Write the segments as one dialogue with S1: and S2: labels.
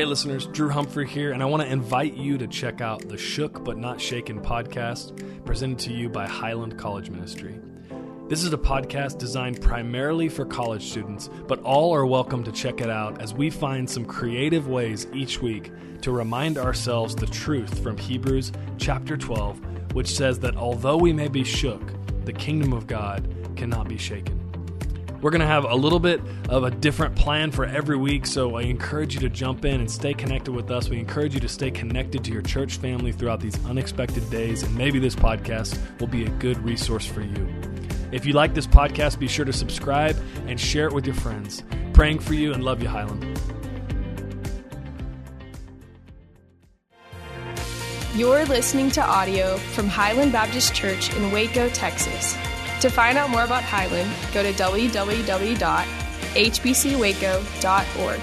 S1: Hey, listeners, Drew Humphrey here, and I want to invite you to check out the Shook But Not Shaken podcast presented to you by Highland College Ministry. This is a podcast designed primarily for college students, but all are welcome to check it out as we find some creative ways each week to remind ourselves the truth from Hebrews chapter 12, which says that although we may be shook, the kingdom of God cannot be shaken. We're going to have a little bit of a different plan for every week, so I encourage you to jump in and stay connected with us. We encourage you to stay connected to your church family throughout these unexpected days, and maybe this podcast will be a good resource for you. If you like this podcast, be sure to subscribe and share it with your friends. Praying for you and love you, Highland.
S2: You're listening to audio from Highland Baptist Church in Waco, Texas. To find out more about Highland, go to www.hbcwaco.org.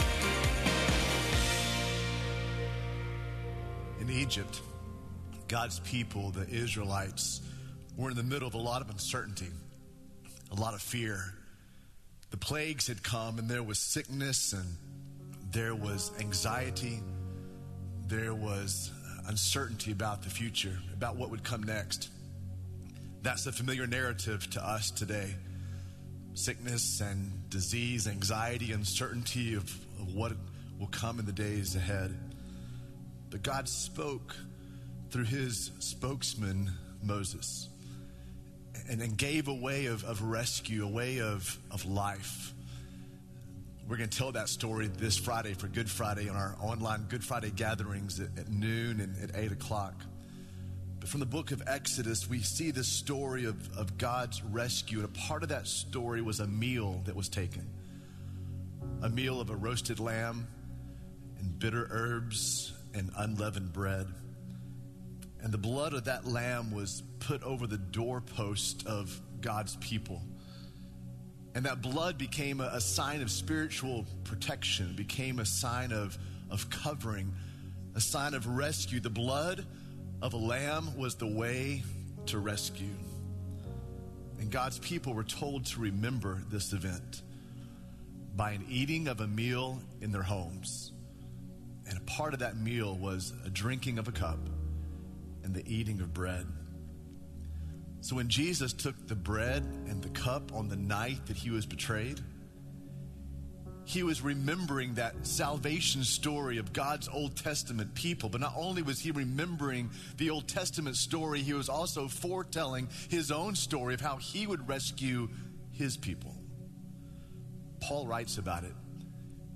S3: In Egypt, God's people, the Israelites, were in the middle of a lot of uncertainty, a lot of fear. The plagues had come, and there was sickness, and there was anxiety, there was uncertainty about the future, about what would come next. That's the familiar narrative to us today. Sickness and disease, anxiety, uncertainty of, of what will come in the days ahead. But God spoke through his spokesman, Moses, and, and gave a way of, of rescue, a way of, of life. We're going to tell that story this Friday for Good Friday on our online Good Friday gatherings at, at noon and at 8 o'clock from the book of Exodus, we see the story of, of God's rescue. And a part of that story was a meal that was taken a meal of a roasted lamb and bitter herbs and unleavened bread. And the blood of that lamb was put over the doorpost of God's people. And that blood became a, a sign of spiritual protection, became a sign of, of covering, a sign of rescue. The blood of a lamb was the way to rescue. And God's people were told to remember this event by an eating of a meal in their homes. And a part of that meal was a drinking of a cup and the eating of bread. So when Jesus took the bread and the cup on the night that he was betrayed, he was remembering that salvation story of God's Old Testament people. But not only was he remembering the Old Testament story, he was also foretelling his own story of how he would rescue his people. Paul writes about it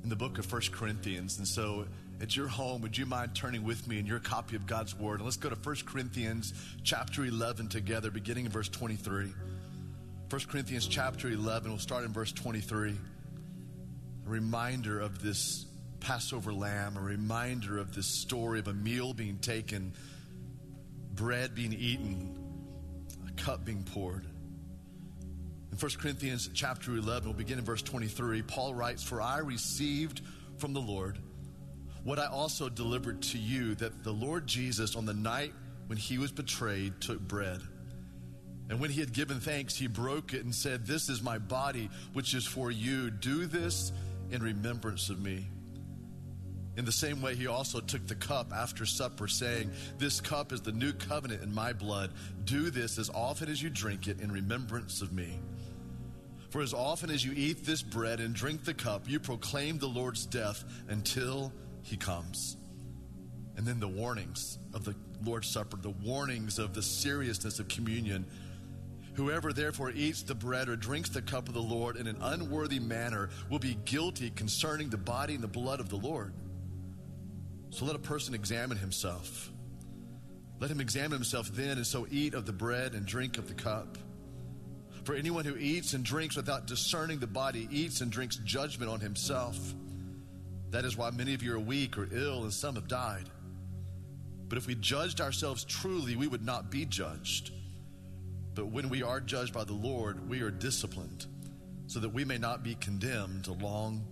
S3: in the book of First Corinthians. And so at your home, would you mind turning with me in your copy of God's Word? And let's go to First Corinthians chapter 11 together, beginning in verse 23. First Corinthians chapter 11, we'll start in verse 23 a reminder of this Passover lamb, a reminder of this story of a meal being taken, bread being eaten, a cup being poured. In 1 Corinthians chapter 11, we'll begin in verse 23. Paul writes, For I received from the Lord what I also delivered to you that the Lord Jesus, on the night when he was betrayed, took bread. And when he had given thanks, he broke it and said, This is my body, which is for you. Do this in remembrance of me. In the same way, he also took the cup after supper, saying, This cup is the new covenant in my blood. Do this as often as you drink it in remembrance of me. For as often as you eat this bread and drink the cup, you proclaim the Lord's death until he comes. And then the warnings of the Lord's Supper, the warnings of the seriousness of communion Whoever therefore eats the bread or drinks the cup of the Lord in an unworthy manner will be guilty concerning the body and the blood of the Lord. So let a person examine himself. Let him examine himself then, and so eat of the bread and drink of the cup. For anyone who eats and drinks without discerning the body eats and drinks judgment on himself. That is why many of you are weak or ill, and some have died. But if we judged ourselves truly, we would not be judged. But when we are judged by the Lord, we are disciplined so that we may not be condemned along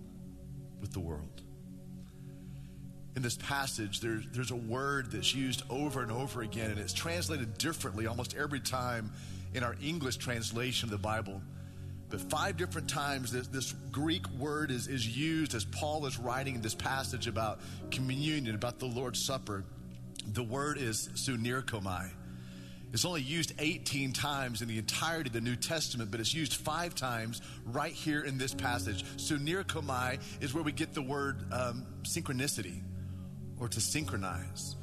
S3: with the world. In this passage, there, there's a word that's used over and over again, and it's translated differently almost every time in our English translation of the Bible. But five different times this, this Greek word is, is used as Paul is writing in this passage about communion, about the Lord's Supper. The word is sunirkomai. It's only used 18 times in the entirety of the New Testament, but it's used five times right here in this passage. So Sunirkomai is where we get the word um, synchronicity or to synchronize.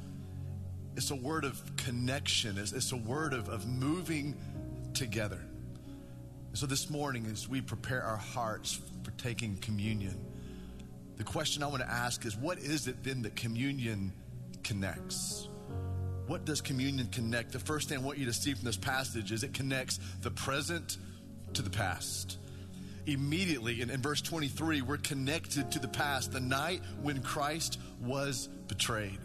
S3: It's a word of connection, it's, it's a word of, of moving together. So, this morning, as we prepare our hearts for taking communion, the question I want to ask is what is it then that communion connects? What does communion connect? The first thing I want you to see from this passage is it connects the present to the past. Immediately in, in verse 23, we're connected to the past, the night when Christ was betrayed.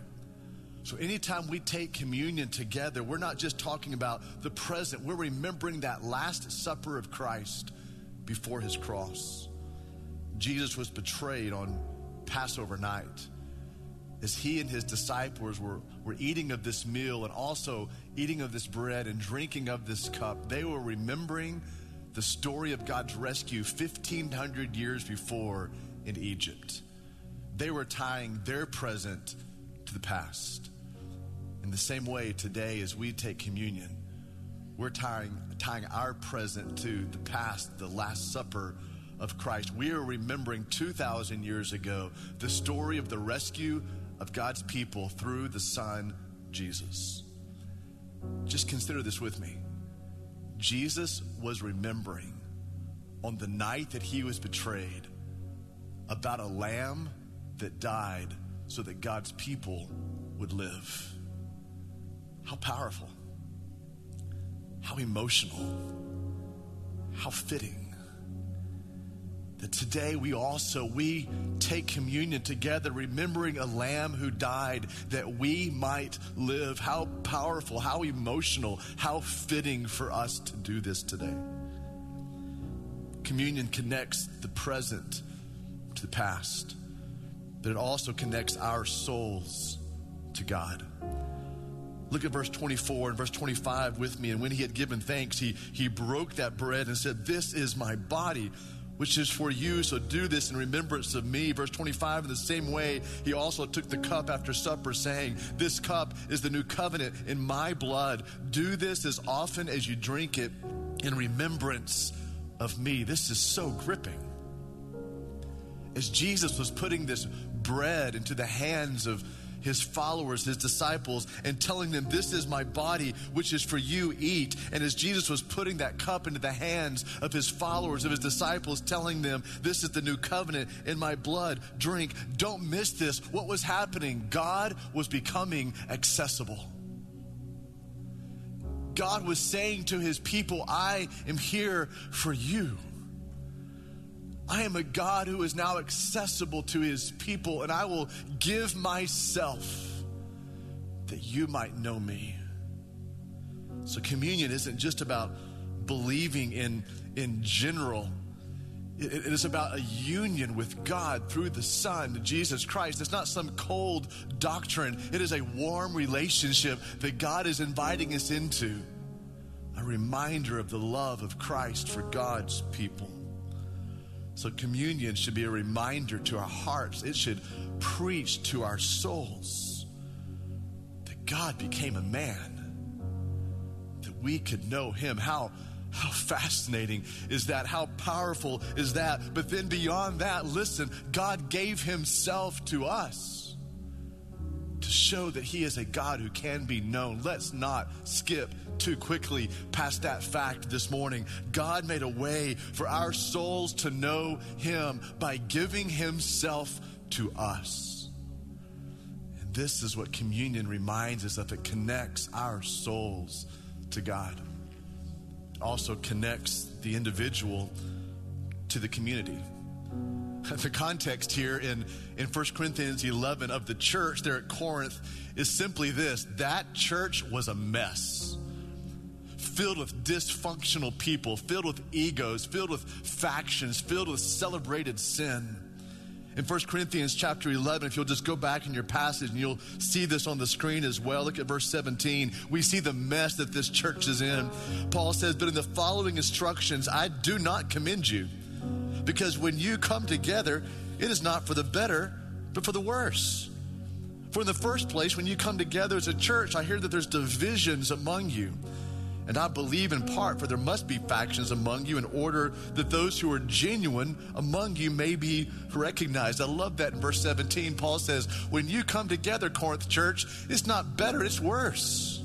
S3: So, anytime we take communion together, we're not just talking about the present, we're remembering that last supper of Christ before his cross. Jesus was betrayed on Passover night. As he and his disciples were, were eating of this meal and also eating of this bread and drinking of this cup, they were remembering the story of God's rescue 1,500 years before in Egypt. They were tying their present to the past. In the same way, today, as we take communion, we're tying, tying our present to the past, the Last Supper of Christ. We are remembering 2,000 years ago the story of the rescue of God's people through the Son, Jesus. Just consider this with me. Jesus was remembering on the night that he was betrayed about a lamb that died so that God's people would live. How powerful. How emotional. How fitting. That today we also we take communion together remembering a lamb who died that we might live. How powerful, how emotional, how fitting for us to do this today. Communion connects the present to the past, but it also connects our souls to God. Look at verse 24 and verse 25 with me. And when he had given thanks, he, he broke that bread and said, This is my body, which is for you. So do this in remembrance of me. Verse 25, in the same way, he also took the cup after supper, saying, This cup is the new covenant in my blood. Do this as often as you drink it in remembrance of me. This is so gripping. As Jesus was putting this bread into the hands of his followers, his disciples, and telling them, This is my body, which is for you, eat. And as Jesus was putting that cup into the hands of his followers, of his disciples, telling them, This is the new covenant in my blood, drink. Don't miss this. What was happening? God was becoming accessible. God was saying to his people, I am here for you. I am a God who is now accessible to his people, and I will give myself that you might know me. So, communion isn't just about believing in, in general. It, it is about a union with God through the Son, Jesus Christ. It's not some cold doctrine, it is a warm relationship that God is inviting us into. A reminder of the love of Christ for God's people. So, communion should be a reminder to our hearts. It should preach to our souls that God became a man, that we could know Him. How, how fascinating is that? How powerful is that? But then, beyond that, listen, God gave Himself to us to show that He is a God who can be known. Let's not skip too quickly past that fact this morning. God made a way for our souls to know Him by giving Himself to us. And this is what communion reminds us of it connects our souls to God, it also connects the individual to the community. The context here in, in 1 Corinthians 11 of the church there at Corinth is simply this that church was a mess filled with dysfunctional people, filled with egos, filled with factions, filled with celebrated sin. In 1 Corinthians chapter 11, if you'll just go back in your passage and you'll see this on the screen as well, look at verse 17. We see the mess that this church is in. Paul says, But in the following instructions, I do not commend you, because when you come together, it is not for the better, but for the worse. For in the first place, when you come together as a church, I hear that there's divisions among you. And I believe in part, for there must be factions among you in order that those who are genuine among you may be recognized. I love that in verse 17. Paul says, When you come together, Corinth church, it's not better, it's worse.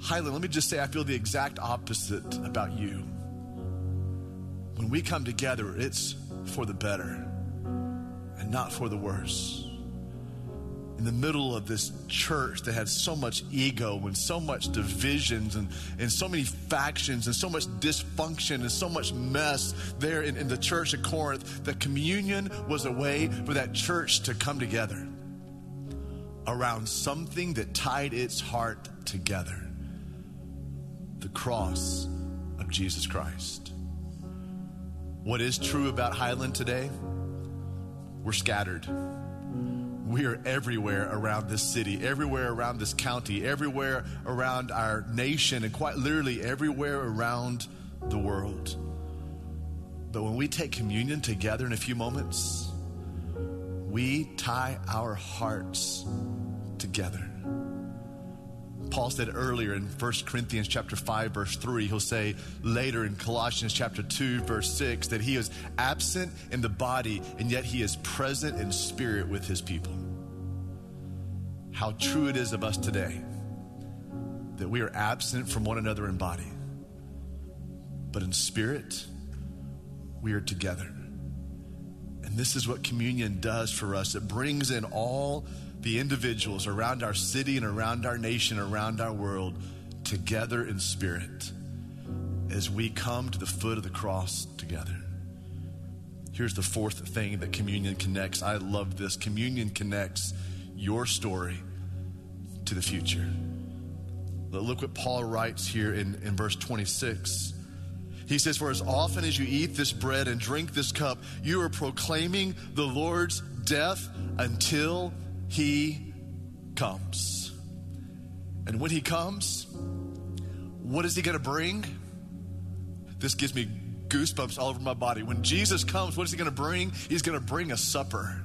S3: Highland, let me just say, I feel the exact opposite about you. When we come together, it's for the better and not for the worse in the middle of this church that had so much ego and so much divisions and, and so many factions and so much dysfunction and so much mess there in, in the church at Corinth, the communion was a way for that church to come together around something that tied its heart together the cross of Jesus Christ. What is true about Highland today? We're scattered we are everywhere around this city, everywhere around this county, everywhere around our nation, and quite literally everywhere around the world. But when we take communion together in a few moments, we tie our hearts together. Paul said earlier in 1 Corinthians chapter 5 verse 3, he'll say later in Colossians chapter 2 verse 6 that he is absent in the body and yet he is present in spirit with his people. How true it is of us today that we are absent from one another in body, but in spirit we are together. And this is what communion does for us. It brings in all the individuals around our city and around our nation, around our world, together in spirit as we come to the foot of the cross together. Here's the fourth thing that communion connects. I love this. Communion connects your story to the future. Look what Paul writes here in, in verse 26. He says, For as often as you eat this bread and drink this cup, you are proclaiming the Lord's death until he comes. And when he comes, what is he going to bring? This gives me goosebumps all over my body. When Jesus comes, what is he going to bring? He's going to bring a supper.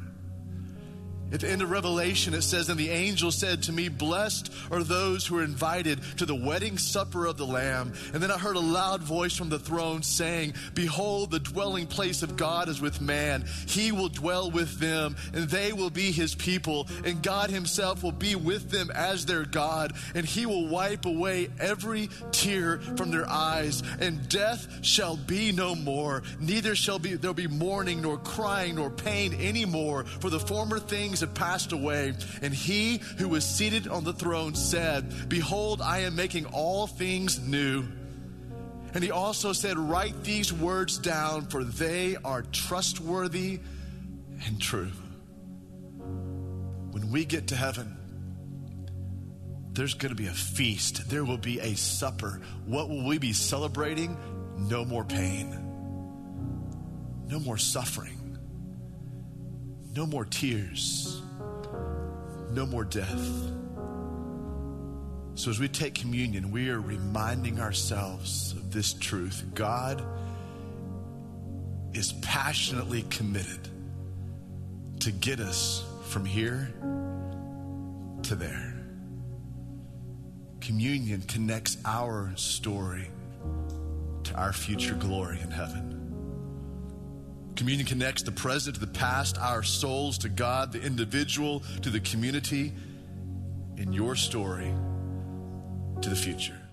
S3: At the end of Revelation, it says, And the angel said to me, Blessed are those who are invited to the wedding supper of the Lamb. And then I heard a loud voice from the throne saying, Behold, the dwelling place of God is with man. He will dwell with them, and they will be his people. And God himself will be with them as their God. And he will wipe away every tear from their eyes. And death shall be no more. Neither shall be there be mourning, nor crying, nor pain anymore. For the former things things have passed away. And he who was seated on the throne said, Behold, I am making all things new. And he also said, Write these words down, for they are trustworthy and true. When we get to heaven, there's going to be a feast. There will be a supper. What will we be celebrating? No more pain, no more suffering no more tears, no more death. So, as we take communion, we are reminding ourselves of this truth God is passionately committed to get us from here to there. Communion connects our story to our future glory in heaven. Communion connects the present to the past, our souls to God, the individual to the community, in your story to the future.